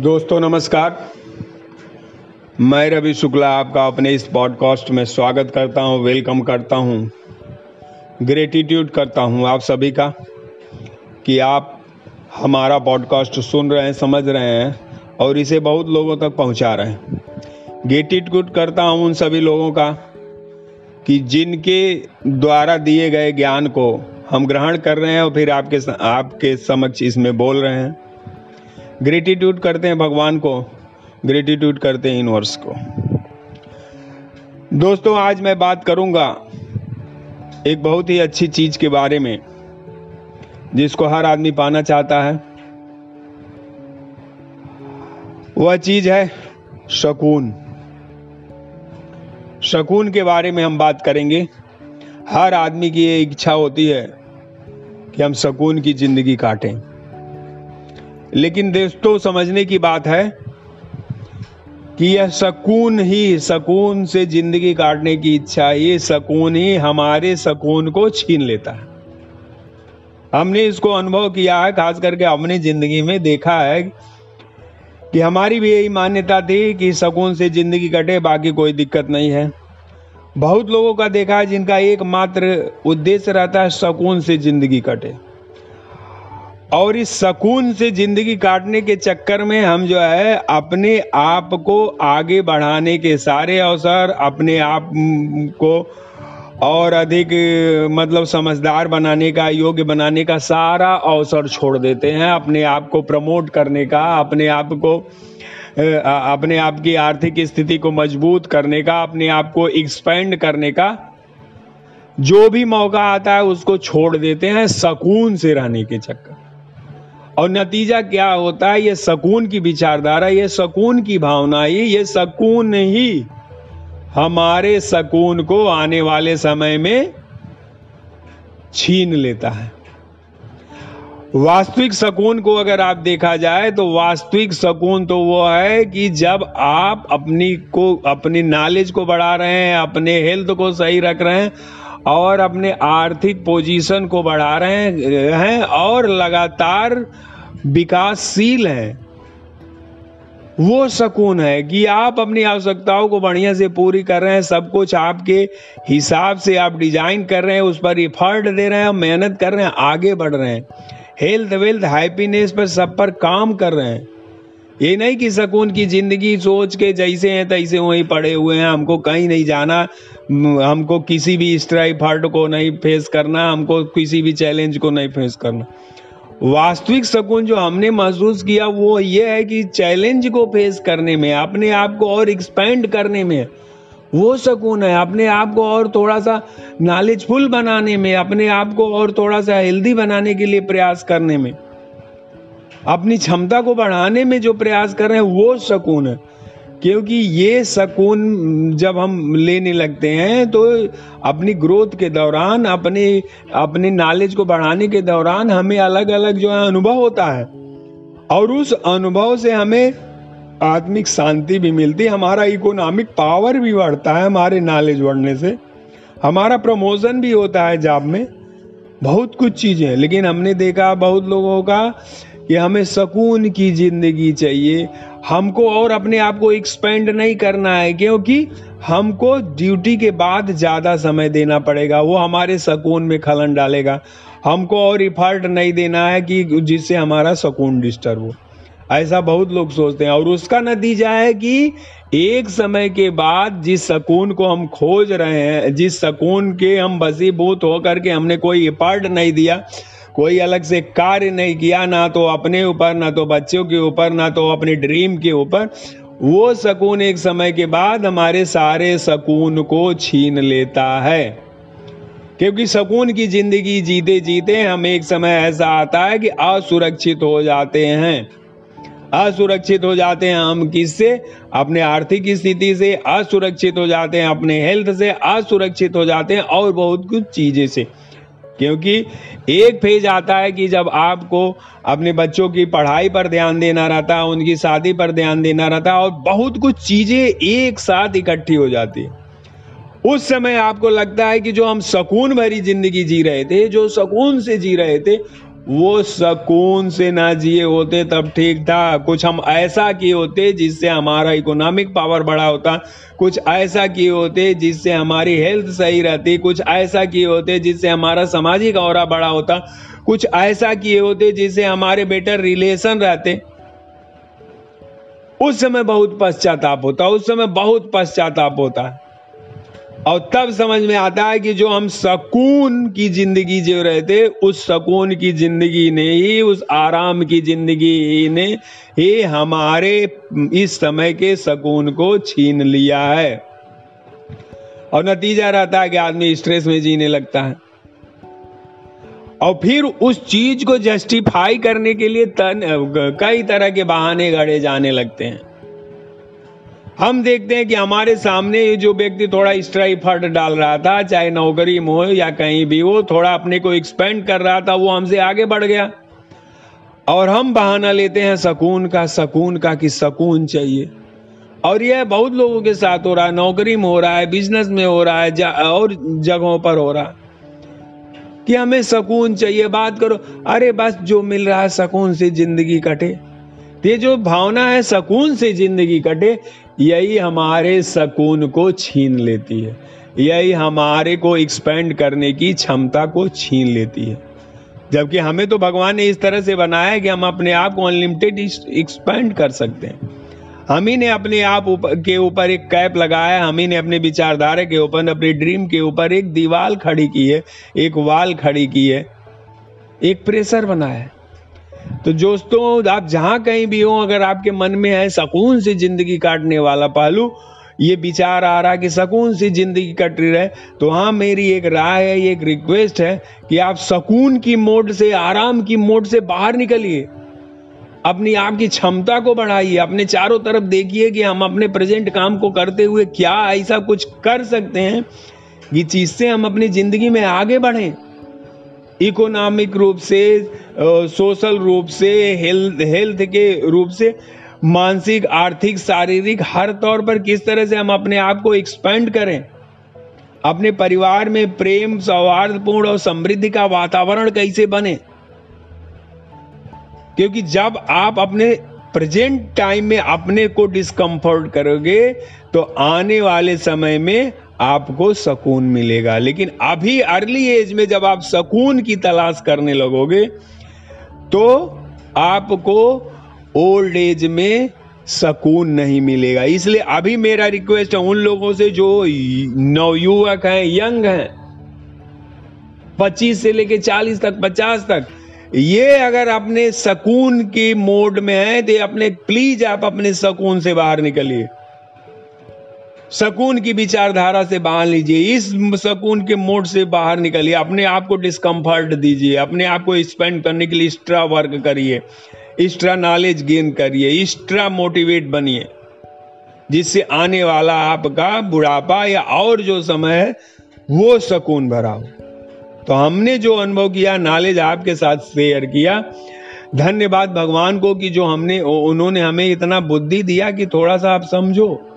दोस्तों, नमस्कार। मैं रवि शुक्ला आपका अपने इस पॉडकास्ट में स्वागत करता हूँ वेलकम करता हूँ ग्रेटिट्यूड करता हूँ आप सभी का कि आप हमारा पॉडकास्ट सुन रहे हैं, समझ रहे हैं और इसे बहुत लोगों तक पहुँचा रहे हैं। ग्रेटिट्यूड करता हूँ उन सभी लोगों का कि जिनके द्वारा दिए गए ज्ञान को हम ग्रहण कर रहे हैं और फिर आपके आपके समक्ष इसमें बोल रहे हैं। ग्रेटिट्यूड करते हैं भगवान को। ग्रेटिट्यूड करते हैं यूनिवर्स को। दोस्तों, आज मैं बात करूँगा एक बहुत ही अच्छी चीज़ के बारे में, जिसको हर आदमी पाना चाहता है। वह चीज़ है शकून। शकून के बारे में हम बात करेंगे। हर आदमी की ये इच्छा होती है कि हम सकून की ज़िंदगी काटें। लेकिन दोस्तों, समझने की बात है कि यह सकून ही सकून से ज़िंदगी काटने की इच्छा, ये सकून ही हमारे सकून को छीन लेता है। हमने इसको अनुभव किया है, खास करके अपनी ज़िंदगी में देखा है कि हमारी भी यही मान्यता थी कि सकून से ज़िंदगी कटे, बाकी कोई दिक्कत नहीं है। बहुत लोगों का देखा है जिनका एकमात्र उद्देश्य रहता है सकून से ज़िंदगी कटे। और इस सकून से ज़िंदगी काटने के चक्कर में हम जो है अपने आप को आगे बढ़ाने के सारे अवसर अपने आप को और अधिक मतलब समझदार बनाने का, योग्य बनाने का सारा अवसर छोड़ देते हैं। अपने आप को प्रमोट करने का, अपने आप को अपने आप की आर्थिक स्थिति को मज़बूत करने का, अपने आप को एक्सपेंड करने का, जो भी मौका आता है उसको छोड़ देते हैं सकून से रहने के चक्कर। और नतीजा क्या होता है? ये सकून की विचारधारा, ये सकून की भावना ही ये सकून ही हमारे सकून को आने वाले समय में छीन लेता है। वास्तविक सकून को अगर आप देखा जाए तो वास्तविक सकून तो वो है कि जब आप अपनी को, अपनी नॉलेज को बढ़ा रहे हैं, अपने हेल्थ को सही रख रहे हैं, और अपने आर्थिक पोजीशन को बढ़ा रहे हैं, और लगातार विकासशील है। वो सकून है कि आप अपनी आवश्यकताओं को बढ़िया से पूरी कर रहे हैं, सब कुछ आपके हिसाब से आप डिज़ाइन कर रहे हैं, उस पर इफर्ट दे रहे हैं, मेहनत कर रहे हैं, आगे बढ़ रहे हैं। हेल्थ वेल्थ हैप्पीनेस पर सब पर काम कर रहे हैं। ये नहीं कि सकून की ज़िंदगी सोच के जैसे हैं, तैसे वहीं पड़े हुए हैं, हमको कहीं नहीं जाना, हमको किसी भी स्ट्राइक फर्ट को नहीं फेस करना, हमको किसी भी चैलेंज को नहीं फेस करना। वास्तविक सुकून जो हमने महसूस किया वो ये है कि चैलेंज को फेस करने में, अपने आप को और एक्सपेंड करने में वो सकून है। अपने आप को और थोड़ा सा नॉलेजफुल बनाने में, अपने आप को और थोड़ा सा हेल्दी बनाने के लिए प्रयास करने में। अपनी क्षमता को बढ़ाने में जो प्रयास कर रहे हैं वो सुकून है। क्योंकि ये सकून जब हम लेने लगते हैं तो अपनी ग्रोथ के दौरान, अपने अपने नॉलेज को बढ़ाने के दौरान हमें अलग अलग जो है अनुभव होता है। और उस अनुभव से हमें आत्मिक शांति भी मिलती है हमारा इकोनॉमिक पावर भी बढ़ता है हमारे नॉलेज बढ़ने से। हमारा प्रमोशन भी होता है जॉब में। बहुत कुछ चीज़ें लेकिन हमने देखा बहुत लोगों का कि हमें सुकून की ज़िंदगी चाहिए हमको और अपने आप को एक्सपेंड नहीं करना है, क्योंकि हमको ड्यूटी के बाद ज़्यादा समय देना पड़ेगा, वो हमारे सुकून में खलन डालेगा। हमको और इफर्ट नहीं देना है कि जिससे हमारा सुकून डिस्टर्ब हो। ऐसा बहुत लोग सोचते हैं, और उसका नतीजा है कि एक समय के बाद जिस सकून को हम खोज रहे हैं, जिस सकून के हम बसीबूत होकर के हमने कोई इफर्ट नहीं दिया कोई अलग से कार्य नहीं किया, ना तो अपने ऊपर, ना तो बच्चों के ऊपर, ना तो अपने ड्रीम के ऊपर। वो सकून एक समय के बाद हमारे सारे सकून को छीन लेता है। क्योंकि सकून की ज़िंदगी जीते जीते हम एक समय ऐसा आता है कि असुरक्षित हो जाते हैं। असुरक्षित हो जाते हैं हम किससे? अपने आर्थिक स्थिति से, असुरक्षित हो जाते हैं अपने हेल्थ से, असुरक्षित हो जाते हैं और बहुत कुछ चीज़ें से। क्योंकि एक फ़ेज़ आता है कि जब आपको अपने बच्चों की पढ़ाई पर ध्यान देना रहता है, उनकी शादी पर ध्यान देना रहता है और बहुत कुछ चीज़ें एक साथ इकट्ठी हो जाती है। उस समय आपको लगता है कि जो हम सुकून भरी ज़िंदगी जी रहे थे, जो सुकून से जी रहे थे वो सकून से ना जिए होते, तब ठीक था। कुछ हम ऐसा किए होते जिससे हमारा इकोनॉमिक पावर बढ़ा होता। कुछ ऐसा किए होते जिससे हमारी हेल्थ सही रहती। कुछ ऐसा किए होते जिससे हमारा सामाजिक और बड़ा होता। कुछ ऐसा किए होते जिससे हमारे बेटर रिलेशन रहते। उस समय बहुत पश्चाताप होता, उस समय बहुत पश्चाताप होता। है और तब समझ में आता है कि जो हम सकून की ज़िंदगी जो रहे थे, उस सकून की ज़िंदगी ने ही, उस आराम की ज़िंदगी ने ही हमारे इस समय के सकून को छीन लिया है। और नतीजा रहता है कि आदमी स्ट्रेस में जीने लगता है। और फिर उस चीज़ को जस्टिफाई करने के लिए तन, कई तरह के बहाने गढ़े जाने लगते हैं। हम देखते हैं कि हमारे सामने ये जो व्यक्ति थोड़ा एक्स्ट्रा इफर्ट डाल रहा था, चाहे नौकरी में हो या कहीं भी हो, थोड़ा अपने को एक्सपेंड कर रहा था, वो हमसे आगे बढ़ गया। और हम बहाना लेते हैं सकून का सकून का कि सकून चाहिए। और यह बहुत लोगों के साथ हो रहा है, नौकरी में हो रहा है बिज़नेस में हो रहा है और जगहों पर हो रहा। कि हमें सकून चाहिए, बात करो, अरे बस जो मिल रहा है सकून से ज़िंदगी कटे। ये जो भावना है सकून से ज़िंदगी कटे यही हमारे सकून को छीन लेती है। यही हमारे को एक्सपेंड करने की क्षमता को छीन लेती है। जबकि हमें तो भगवान ने इस तरह से बनाया है कि हम अपने आप को अनलिमिटेड एक्सपेंड कर सकते हैं। हम ही ने अपने आप के ऊपर एक कैप लगाया, हम ही ने अपने विचारधारा के ऊपर, अपने ड्रीम के ऊपर एक दीवार खड़ी की है, एक वाल खड़ी की है, एक प्रेशर बनाया। है तो दोस्तों, आप जहाँ कहीं भी हो, अगर आपके मन में है सकून से ज़िंदगी काटने वाला पहलू, ये विचार आ रहा कि सकून से ज़िंदगी कट रही है तो हाँ मेरी एक राय है, एक रिक्वेस्ट है कि आप सकून की मोड से, आराम की मोड से बाहर निकलिए। अपनी आपकी क्षमता को बढ़ाइए, अपने चारों तरफ़ देखिए कि हम अपने प्रेजेंट काम को करते हुए क्या ऐसा कुछ कर सकते हैं कि जिससे हम अपनी ज़िंदगी में आगे बढ़ें। इकोनॉमिक रूप से सोशल रूप से, हेल्थ हेल्थ के रूप से, मानसिक, आर्थिक, शारीरिक, हर तौर पर किस तरह से हम अपने आप को एक्सपेंड करें, अपने परिवार में प्रेम सौहार्दपूर्ण और समृद्धि का वातावरण कैसे बने। क्योंकि जब आप अपने प्रेजेंट टाइम में अपने को डिस्कम्फर्ट करोगे तो आने वाले समय में आपको सकून मिलेगा। लेकिन अभी अर्ली एज में जब आप सकून की तलाश करने लगोगे तो आपको ओल्ड एज में सकून नहीं मिलेगा। इसलिए अभी मेरा रिक्वेस्ट है उन लोगों से जो नवयुवक हैं, यंग हैं 25 से लेके 40 तक 50 तक, ये अगर अपने सकून के मोड में है तो अपने प्लीज़ आप अपने सकून से बाहर निकलिए। सकून की विचारधारा से बाहर लीजिए। इस सकून के मोड से बाहर निकलिए। अपने आप को डिस्कम्फर्ट दीजिए। अपने आप को स्पेंड करने के लिए एक्स्ट्रा वर्क करिए। एक्स्ट्रा नॉलेज गेन करिए। एक्स्ट्रा मोटिवेट बनिए। जिससे आने वाला आपका बुढ़ापा या और जो समय है, वो सकून भरा हो। तो हमने जो अनुभव किया नॉलेज आपके साथ शेयर किया। धन्यवाद भगवान को कि जो हमने, उन्होंने हमें इतना बुद्धि दिया कि थोड़ा सा आप समझो।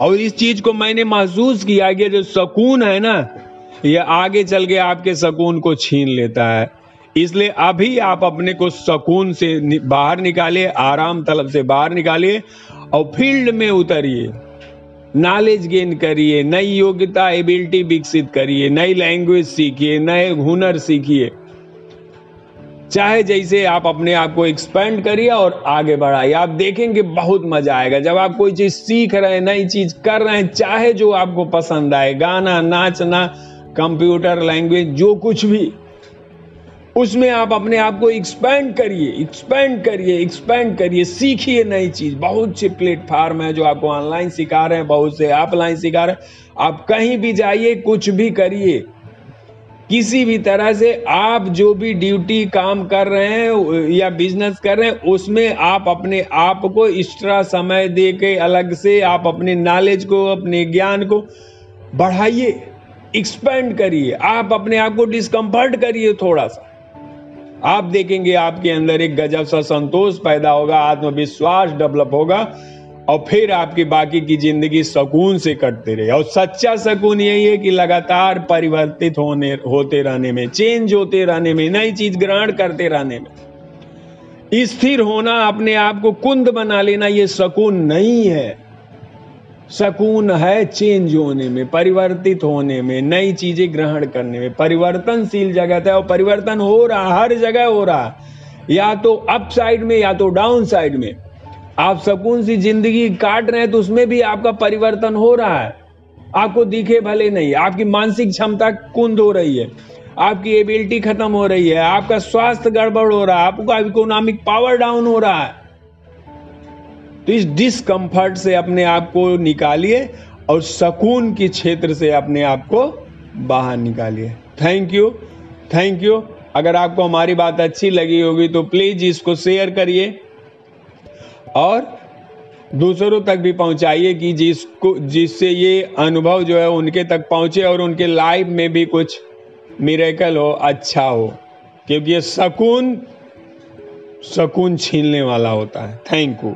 और इस चीज़ को मैंने महसूस किया कि जो सकून है ना, ये आगे चल के आपके सकून को छीन लेता है। इसलिए अभी आप अपने को सकून से बाहर निकालिए, आराम तलब से बाहर निकालिए और फ़ील्ड में उतरिए। नॉलेज गेन करिए, नई योग्यता, एबिलिटी विकसित करिए, नई लैंग्वेज सीखिए, नए हुनर सीखिए। चाहे जैसे आप अपने आप को एक्सपेंड करिए और आगे बढ़ाइए। आप देखेंगे बहुत मज़ा आएगा। जब आप कोई चीज़ सीख रहे हैं, नई चीज़ कर रहे हैं, चाहे जो आपको पसंद आए, गाना, नाचना कंप्यूटर लैंग्वेज जो कुछ भी, उसमें आप अपने आप को एक्सपेंड करिए एक्सपेंड करिए एक्सपेंड करिए, सीखिए नई चीज़। बहुत से प्लेटफॉर्म है जो आपको ऑनलाइन सिखा रहे हैं, बहुत से ऑफलाइन सिखा रहे हैं। आप कहीं भी जाइए, कुछ भी करिए। किसी भी तरह से आप जो भी ड्यूटी काम कर रहे हैं या बिज़नेस कर रहे हैं, उसमें आप अपने आप को एक्स्ट्रा समय दे के अलग से आप अपने नॉलेज को, अपने ज्ञान को बढ़ाइए एक्सपेंड करिए। आप अपने आप को डिस्कम्फर्ट करिए थोड़ा सा। आप देखेंगे आपके अंदर एक गजब सा संतोष पैदा होगा, आत्मविश्वास डेवलप होगा। और फिर आपकी बाकी की ज़िंदगी सुकून से कटते रहे। और सच्चा सुकून यही है कि लगातार परिवर्तित होने, होते रहने में चेंज होते रहने में, नई चीज़ ग्रहण करते रहने में। स्थिर होना, अपने आप को कुंद बना लेना, ये सुकून नहीं है। सकून है चेंज होने में, परिवर्तित होने में, नई चीज़ें ग्रहण करने में। परिवर्तनशील जगत है और परिवर्तन हो रहा, हर जगह हो रहा। या तो अप साइड में, या तो डाउन साइड में। आप सकून सी ज़िंदगी काट रहे हैं तो उसमें भी आपका परिवर्तन हो रहा है। आपको दिखे भले नहीं, आपकी मानसिक क्षमता कुंद हो रही है, आपकी एबिलिटी खत्म हो रही है, आपका स्वास्थ्य गड़बड़ हो रहा है, आपका इकोनॉमिक पावर डाउन हो रहा है। तो इस डिसकंफर्ट से अपने आप को निकालिए और सकून के क्षेत्र से अपने आप को बाहर निकालिए। थैंक यू थैंक यू अगर आपको हमारी बात अच्छी लगी होगी तो प्लीज़ इसको शेयर करिए। और दूसरों तक भी पहुंचाइए कि जिसको, जिससे ये अनुभव जो है उनके तक पहुँचे और उनके लाइफ में भी कुछ मिरेकल हो अच्छा हो। क्योंकि ये सकून सकून छीनने वाला होता है। Thank you